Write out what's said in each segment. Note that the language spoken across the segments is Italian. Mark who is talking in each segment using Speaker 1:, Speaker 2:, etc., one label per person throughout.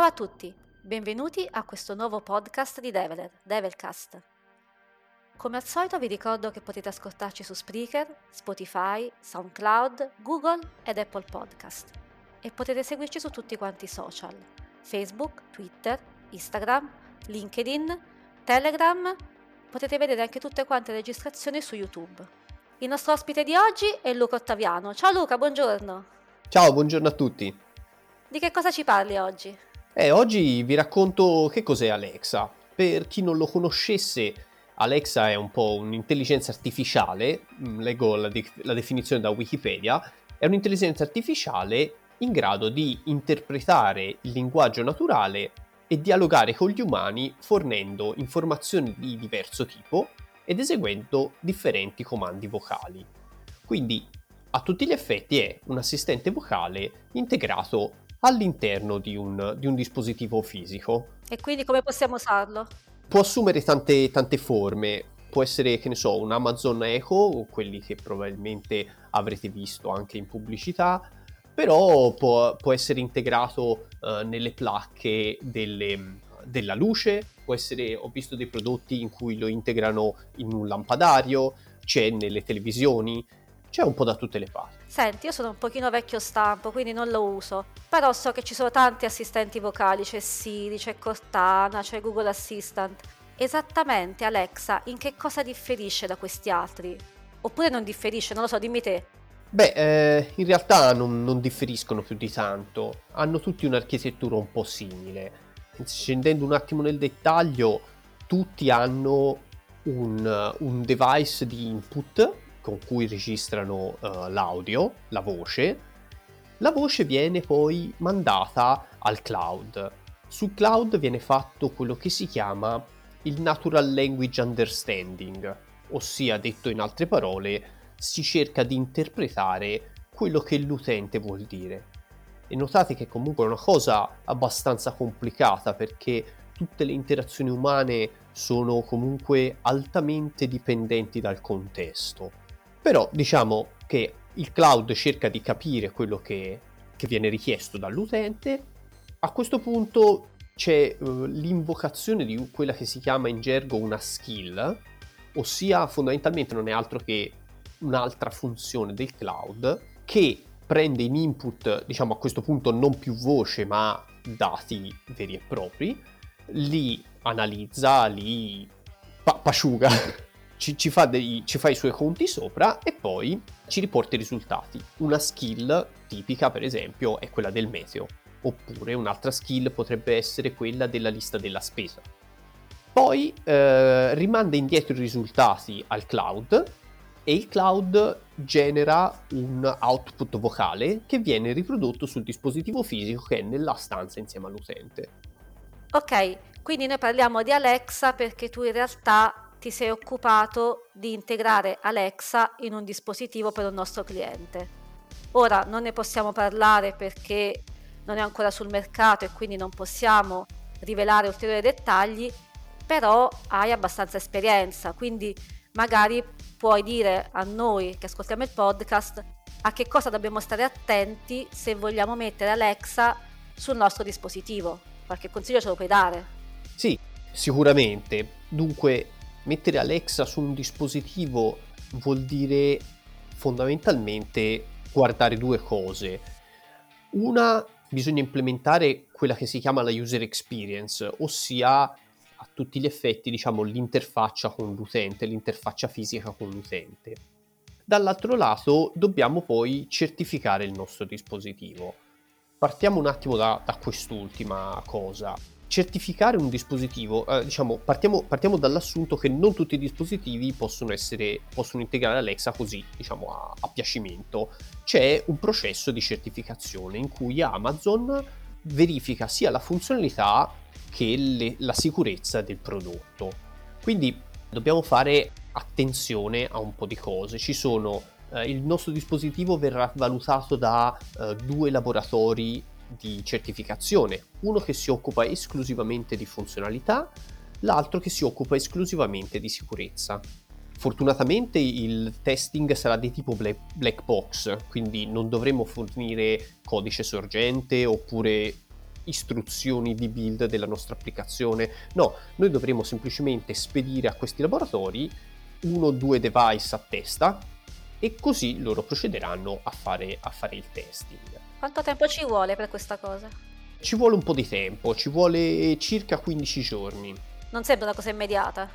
Speaker 1: Ciao a tutti, benvenuti a questo nuovo podcast di Develer, Develcast. Come al solito vi ricordo che potete ascoltarci su Spreaker, Spotify, SoundCloud, Google ed Apple Podcast e potete seguirci su tutti quanti i social, Facebook, Twitter, Instagram, LinkedIn, Telegram, potete vedere anche tutte quante le registrazioni su YouTube. Il nostro ospite di oggi è Luca Ottaviano. Ciao Luca, buongiorno.
Speaker 2: Ciao, buongiorno a tutti.
Speaker 1: Di che cosa ci parli oggi?
Speaker 2: Eh, oggi vi racconto che cos'è Alexa. Per chi non lo conoscesse, Alexa è un po' un'intelligenza artificiale, mm, leggo la, de- la definizione da Wikipedia, è un'intelligenza artificiale in grado di interpretare il linguaggio naturale e dialogare con gli umani fornendo informazioni di diverso tipo ed eseguendo differenti comandi vocali. Quindi a tutti gli effetti è un assistente vocale integrato all'interno di un, di un dispositivo fisico.
Speaker 1: E quindi come possiamo usarlo?
Speaker 2: può assumere tante, tante forme. Può essere, che ne so, un Amazon Echo, quelli che probabilmente avrete visto anche in pubblicità, però può, può essere integrato uh, nelle placche delle, della luce, può essere, ho visto dei prodotti in cui lo integrano in un lampadario, c'è nelle televisioni, c'è un po' da tutte le parti.
Speaker 1: Senti, io sono un pochino vecchio stampo, quindi non lo uso, però so che ci sono tanti assistenti vocali, c'è Siri, c'è Cortana, c'è Google Assistant. Esattamente, Alexa, in che cosa differisce da questi altri? Oppure non differisce, non lo so, dimmi te.
Speaker 2: Beh, eh, in realtà non, non, differiscono più di tanto, hanno tutti un'architettura un po' simile. Scendendo un attimo nel dettaglio, tutti hanno un, un device di input con cui registrano uh, l'audio, la voce, la voce viene poi mandata al cloud. Sul cloud viene fatto quello che si chiama il Natural Language Understanding, ossia detto in altre parole, si cerca di interpretare quello che l'utente vuol dire. E notate che comunque è una cosa abbastanza complicata perché tutte le interazioni umane sono comunque altamente dipendenti dal contesto. Però diciamo che il cloud cerca di capire quello che, che viene richiesto dall'utente. A questo punto c'è uh, l'invocazione di quella che si chiama in gergo una skill, ossia fondamentalmente non è altro che un'altra funzione del cloud che prende in input, diciamo a questo punto non più voce ma dati veri e propri, li analizza, li pa- pasciuga ci, ci, fa dei, ci fa i suoi conti sopra e poi ci riporta i risultati. Una skill tipica, per esempio, è quella del meteo, oppure un'altra skill potrebbe essere quella della lista della spesa. Poi eh, rimanda indietro i risultati al cloud e il cloud genera un output vocale che viene riprodotto sul dispositivo fisico che è nella stanza insieme all'utente.
Speaker 1: Ok, quindi noi parliamo di Alexa perché tu in realtà ti sei occupato di integrare Alexa in un dispositivo per un nostro cliente. Ora non ne possiamo parlare perché non è ancora sul mercato e quindi non possiamo rivelare ulteriori dettagli, però hai abbastanza esperienza, quindi magari puoi dire a noi che ascoltiamo il podcast a che cosa dobbiamo stare attenti se vogliamo mettere Alexa sul nostro dispositivo. Qualche consiglio ce lo puoi dare?
Speaker 2: Sì, sicuramente. Dunque, mettere Alexa su un dispositivo vuol dire fondamentalmente guardare due cose. Una, bisogna implementare quella che si chiama la user experience, ossia a tutti gli effetti, diciamo, l'interfaccia con l'utente, l'interfaccia fisica con l'utente. Dall'altro lato dobbiamo poi certificare il nostro dispositivo. Partiamo un attimo da, da quest'ultima cosa certificare un dispositivo, eh, diciamo, partiamo, partiamo, dall'assunto che non tutti i dispositivi possono, essere, possono integrare Alexa così, diciamo, a, a piacimento. C'è un processo di certificazione in cui Amazon verifica sia la funzionalità che le, la sicurezza del prodotto. Quindi dobbiamo fare attenzione a un po' di cose. Ci sono eh, il nostro dispositivo verrà valutato da eh, due laboratori di certificazione, uno che si occupa esclusivamente di funzionalità, l'altro che si occupa esclusivamente di sicurezza. Fortunatamente il testing sarà di tipo black box, quindi non dovremo fornire codice sorgente oppure istruzioni di build della nostra applicazione. No, noi dovremo semplicemente spedire a questi laboratori uno o due device a testa e così loro procederanno a fare, a fare il testing.
Speaker 1: Quanto tempo ci vuole per questa cosa?
Speaker 2: Ci vuole un po' di tempo, ci vuole circa 15 giorni.
Speaker 1: Non sembra una cosa immediata.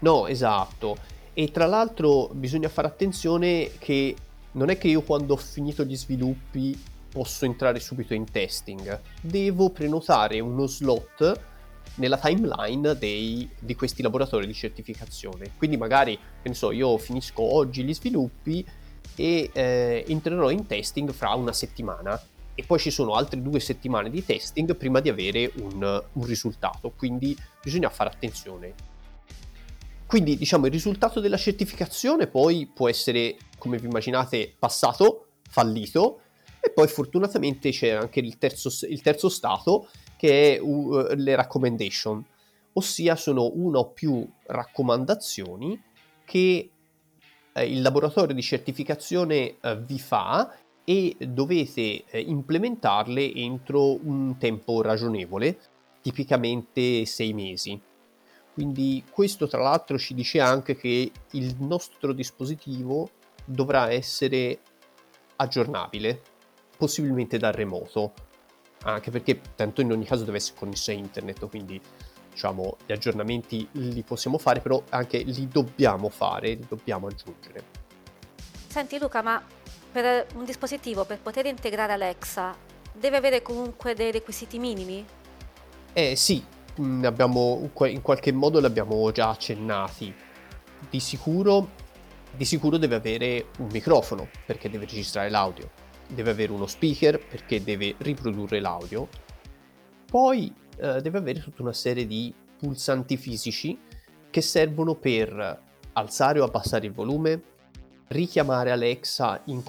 Speaker 2: No, esatto. E tra l'altro bisogna fare attenzione che non è che io quando ho finito gli sviluppi posso entrare subito in testing. Devo prenotare uno slot nella timeline dei, di questi laboratori di certificazione. Quindi magari, che ne so, io finisco oggi gli sviluppi e eh, entrerò in testing fra una settimana. E poi ci sono altre due settimane di testing prima di avere un, un risultato, quindi bisogna fare attenzione. Quindi diciamo il risultato della certificazione poi può essere, come vi immaginate, passato, fallito, e poi fortunatamente c'è anche il terzo, il terzo stato che è uh, le recommendation, ossia sono una o più raccomandazioni che il laboratorio di certificazione eh, vi fa e dovete eh, implementarle entro un tempo ragionevole, tipicamente sei mesi. Quindi questo tra l'altro ci dice anche che il nostro dispositivo dovrà essere aggiornabile, possibilmente da remoto, anche perché tanto in ogni caso deve essere connesso a internet, quindi diciamo gli aggiornamenti li possiamo fare, però anche li dobbiamo fare, li dobbiamo aggiungere.
Speaker 1: Senti Luca, ma per un dispositivo per poter integrare Alexa deve avere comunque dei requisiti minimi?
Speaker 2: Eh sì, abbiamo, in qualche modo li abbiamo già accennati. Di sicuro, di sicuro deve avere un microfono perché deve registrare l'audio, deve avere uno speaker perché deve riprodurre l'audio, poi eh, deve avere tutta una serie di pulsanti fisici che servono per alzare o abbassare il volume, richiamare Alexa in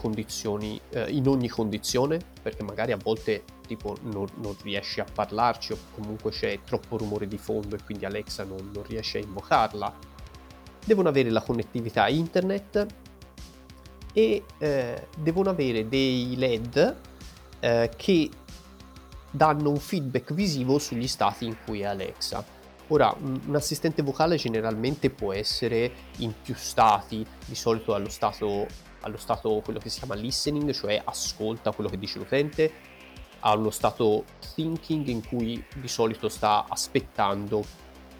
Speaker 2: eh, in ogni condizione, perché magari a volte tipo non, non, riesci a parlarci o comunque c'è troppo rumore di fondo e quindi Alexa non, non riesce a invocarla. Devono avere la connettività internet e eh, devono avere dei LED eh, che danno un feedback visivo sugli stati in cui è Alexa. Ora, un assistente vocale generalmente può essere in più stati, di solito allo stato, allo stato quello che si chiama listening, cioè ascolta quello che dice l'utente, allo stato thinking in cui di solito sta aspettando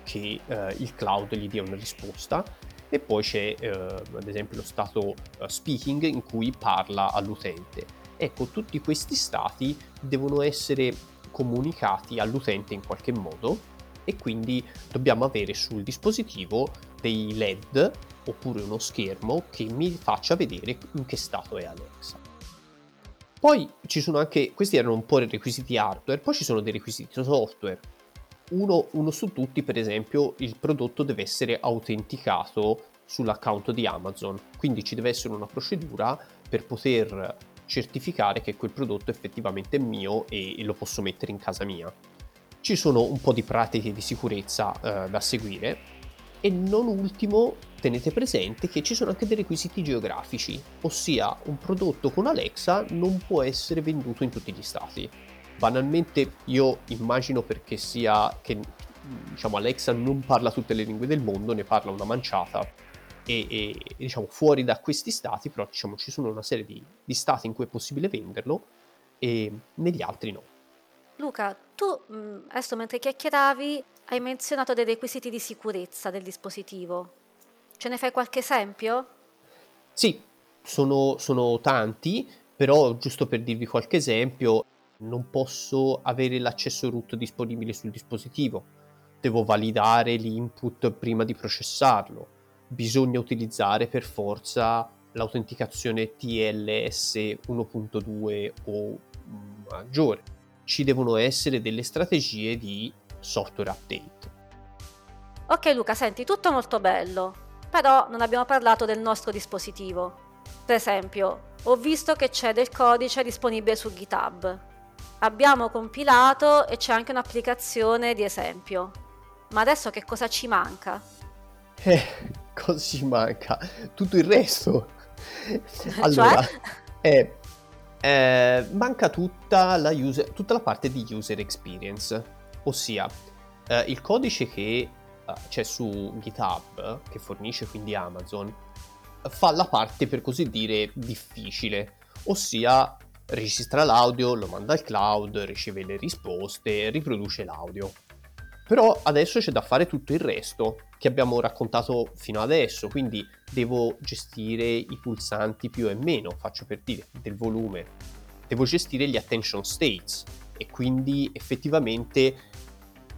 Speaker 2: che eh, il cloud gli dia una risposta e poi c'è eh, ad esempio lo stato uh, speaking in cui parla all'utente. Ecco, tutti questi stati devono essere comunicati all'utente in qualche modo e quindi dobbiamo avere sul dispositivo dei LED oppure uno schermo che mi faccia vedere in che stato è Alexa. Poi ci sono anche, questi erano un po' i requisiti hardware, poi ci sono dei requisiti software. Uno, uno su tutti, per esempio, il prodotto deve essere autenticato sull'account di Amazon, quindi ci deve essere una procedura per poter certificare che quel prodotto effettivamente è mio e, e lo posso mettere in casa mia. Ci sono un po' di pratiche di sicurezza eh, da seguire e non ultimo tenete presente che ci sono anche dei requisiti geografici, ossia un prodotto con Alexa non può essere venduto in tutti gli stati. Banalmente io immagino perché sia che diciamo Alexa non parla tutte le lingue del mondo, ne parla una manciata e, e diciamo fuori da questi stati però diciamo ci sono una serie di, di stati in cui è possibile venderlo e negli altri no.
Speaker 1: Luca, tu adesso mentre chiacchieravi hai menzionato dei requisiti di sicurezza del dispositivo. Ce ne fai qualche esempio?
Speaker 2: Sì, sono, sono tanti, però giusto per dirvi qualche esempio, non posso avere l'accesso root disponibile sul dispositivo. Devo validare l'input prima di processarlo. Bisogna utilizzare per forza l'autenticazione TLS 1.2 o maggiore ci devono essere delle strategie di software update.
Speaker 1: Ok Luca, senti, tutto molto bello, però non abbiamo parlato del nostro dispositivo. Per esempio, ho visto che c'è del codice disponibile su GitHub. Abbiamo compilato e c'è anche un'applicazione di esempio. Ma adesso che cosa ci manca?
Speaker 2: Eh, cosa ci manca? Tutto il resto. allora,
Speaker 1: cioè?
Speaker 2: eh, eh, manca tutta la, user, tutta la, parte di user experience, ossia eh, il codice che eh, c'è su GitHub, che fornisce quindi Amazon, fa la parte per così dire difficile, ossia registra l'audio, lo manda al cloud, riceve le risposte, riproduce l'audio. Però adesso c'è da fare tutto il resto che abbiamo raccontato fino adesso, quindi devo gestire i pulsanti più e meno, faccio per dire, del volume. Devo gestire gli attention states e quindi effettivamente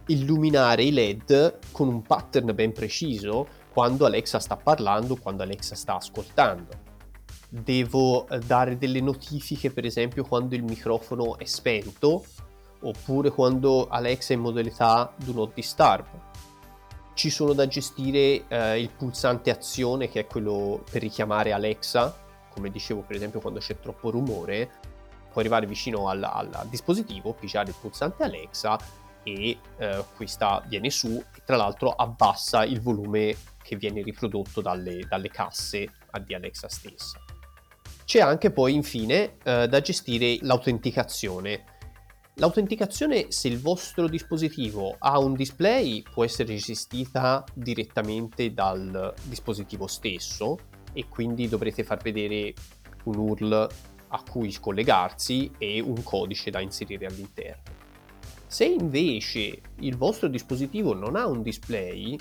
Speaker 2: illuminare i LED con un pattern ben preciso quando Alexa sta parlando, quando Alexa sta ascoltando. Devo eh, dare delle notifiche, per esempio, quando il microfono è spento, oppure quando Alexa è in modalità Do Not Disturb. Ci sono da gestire eh, il pulsante azione, che è quello per richiamare Alexa, come dicevo, per esempio, quando c'è troppo rumore, puoi arrivare vicino al, al dispositivo, pigiare il pulsante Alexa e eh, questa viene su e tra l'altro abbassa il volume che viene riprodotto dalle, dalle casse di Alexa stessa. C'è anche poi infine eh, da gestire l'autenticazione. L'autenticazione, se il vostro dispositivo ha un display, può essere gestita direttamente dal dispositivo stesso e quindi dovrete far vedere un URL a cui collegarsi e un codice da inserire all'interno. Se invece il vostro dispositivo non ha un display,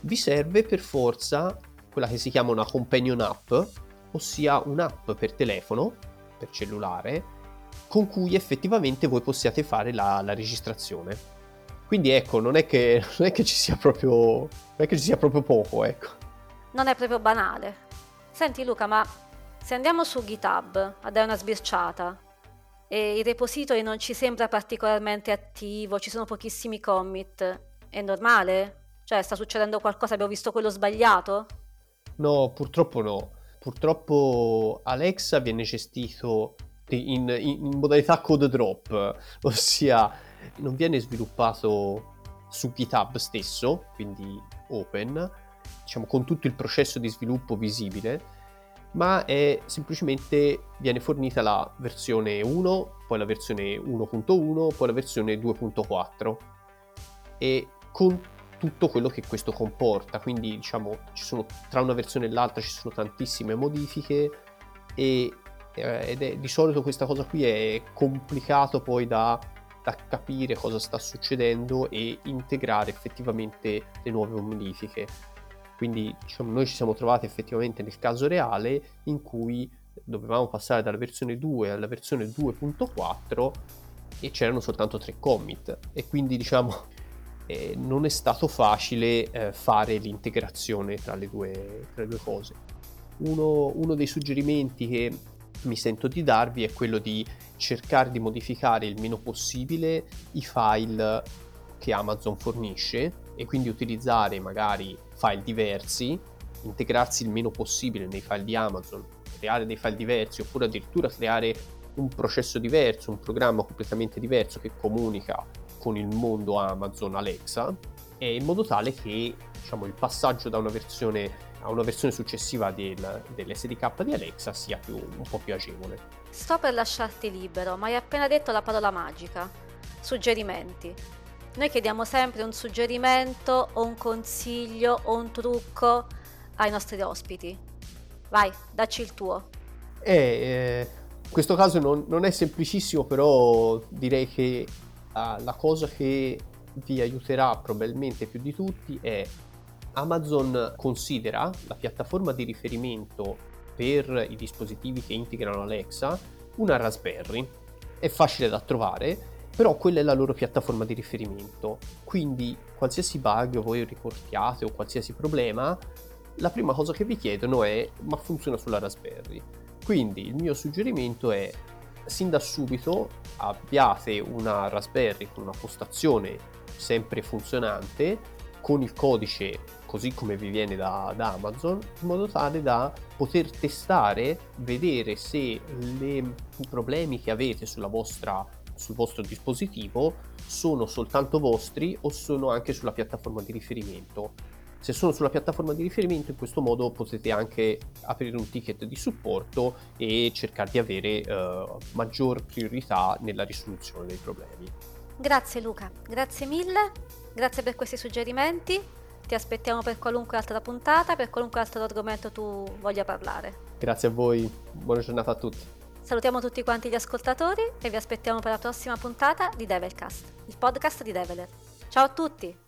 Speaker 2: vi serve per forza quella che si chiama una companion app, ossia un'app per telefono, per cellulare, con cui effettivamente voi possiate fare la, la registrazione. Quindi ecco, non è, che, non è che ci sia proprio. non è che ci sia proprio poco, ecco.
Speaker 1: Non è proprio banale. Senti Luca, ma se andiamo su GitHub a dare una sbirciata e il repository non ci sembra particolarmente attivo, ci sono pochissimi commit, è normale? Cioè, sta succedendo qualcosa? Abbiamo visto quello sbagliato?
Speaker 2: No, purtroppo no. Purtroppo Alexa viene gestito in, in, modalità code drop, ossia non viene sviluppato su GitHub stesso, quindi open, diciamo con tutto il processo di sviluppo visibile, ma è semplicemente viene fornita la versione 1, poi la versione 1.1, poi la versione 2.4 e con tutto quello che questo comporta. Quindi, diciamo, ci sono, tra una versione e l'altra ci sono tantissime modifiche e, eh, ed è, di solito questa cosa qui è complicato poi da, da capire cosa sta succedendo e integrare effettivamente le nuove modifiche. Quindi diciamo, noi ci siamo trovati effettivamente nel caso reale in cui dovevamo passare dalla versione 2 alla versione 2.4 e c'erano soltanto tre commit e quindi diciamo eh, non è stato facile eh, fare l'integrazione tra le due, tra le due cose. Uno, uno, dei suggerimenti che mi sento di darvi è quello di cercare di modificare il meno possibile i file che Amazon fornisce e quindi utilizzare magari file diversi, integrarsi il meno possibile nei file di Amazon, creare dei file diversi oppure addirittura creare un processo diverso, un programma completamente diverso che comunica con il mondo Amazon Alexa in modo tale che diciamo, il passaggio da una versione a una versione successiva del, dell'SDK di Alexa sia più, un po' più agevole.
Speaker 1: Sto per lasciarti libero, ma hai appena detto la parola magica. Suggerimenti. Noi chiediamo sempre un suggerimento o un consiglio o un trucco ai nostri ospiti. Vai, dacci il tuo.
Speaker 2: Eh, eh, in questo caso non, non è semplicissimo, però direi che la cosa che vi aiuterà probabilmente più di tutti è Amazon considera la piattaforma di riferimento per i dispositivi che integrano Alexa una Raspberry. È facile da trovare, però quella è la loro piattaforma di riferimento. Quindi qualsiasi bug voi riportiate o qualsiasi problema, la prima cosa che vi chiedono è ma funziona sulla Raspberry. Quindi il mio suggerimento è sin da subito abbiate una Raspberry con una postazione sempre funzionante con il codice così come vi viene da, da, Amazon in modo tale da poter testare vedere se le, i problemi che avete vostra, sul vostro dispositivo sono soltanto vostri o sono anche sulla piattaforma di riferimento Se sono sulla piattaforma di riferimento, in questo modo potete anche aprire un ticket di supporto e cercare di avere uh, maggior priorità nella risoluzione dei problemi.
Speaker 1: Grazie Luca, grazie mille, grazie per questi suggerimenti. Ti aspettiamo per qualunque altra puntata, per qualunque altro argomento tu voglia parlare.
Speaker 2: Grazie a voi, buona giornata a tutti.
Speaker 1: Salutiamo tutti quanti gli ascoltatori e vi aspettiamo per la prossima puntata di Devilcast, il podcast di Develer. Ciao a tutti!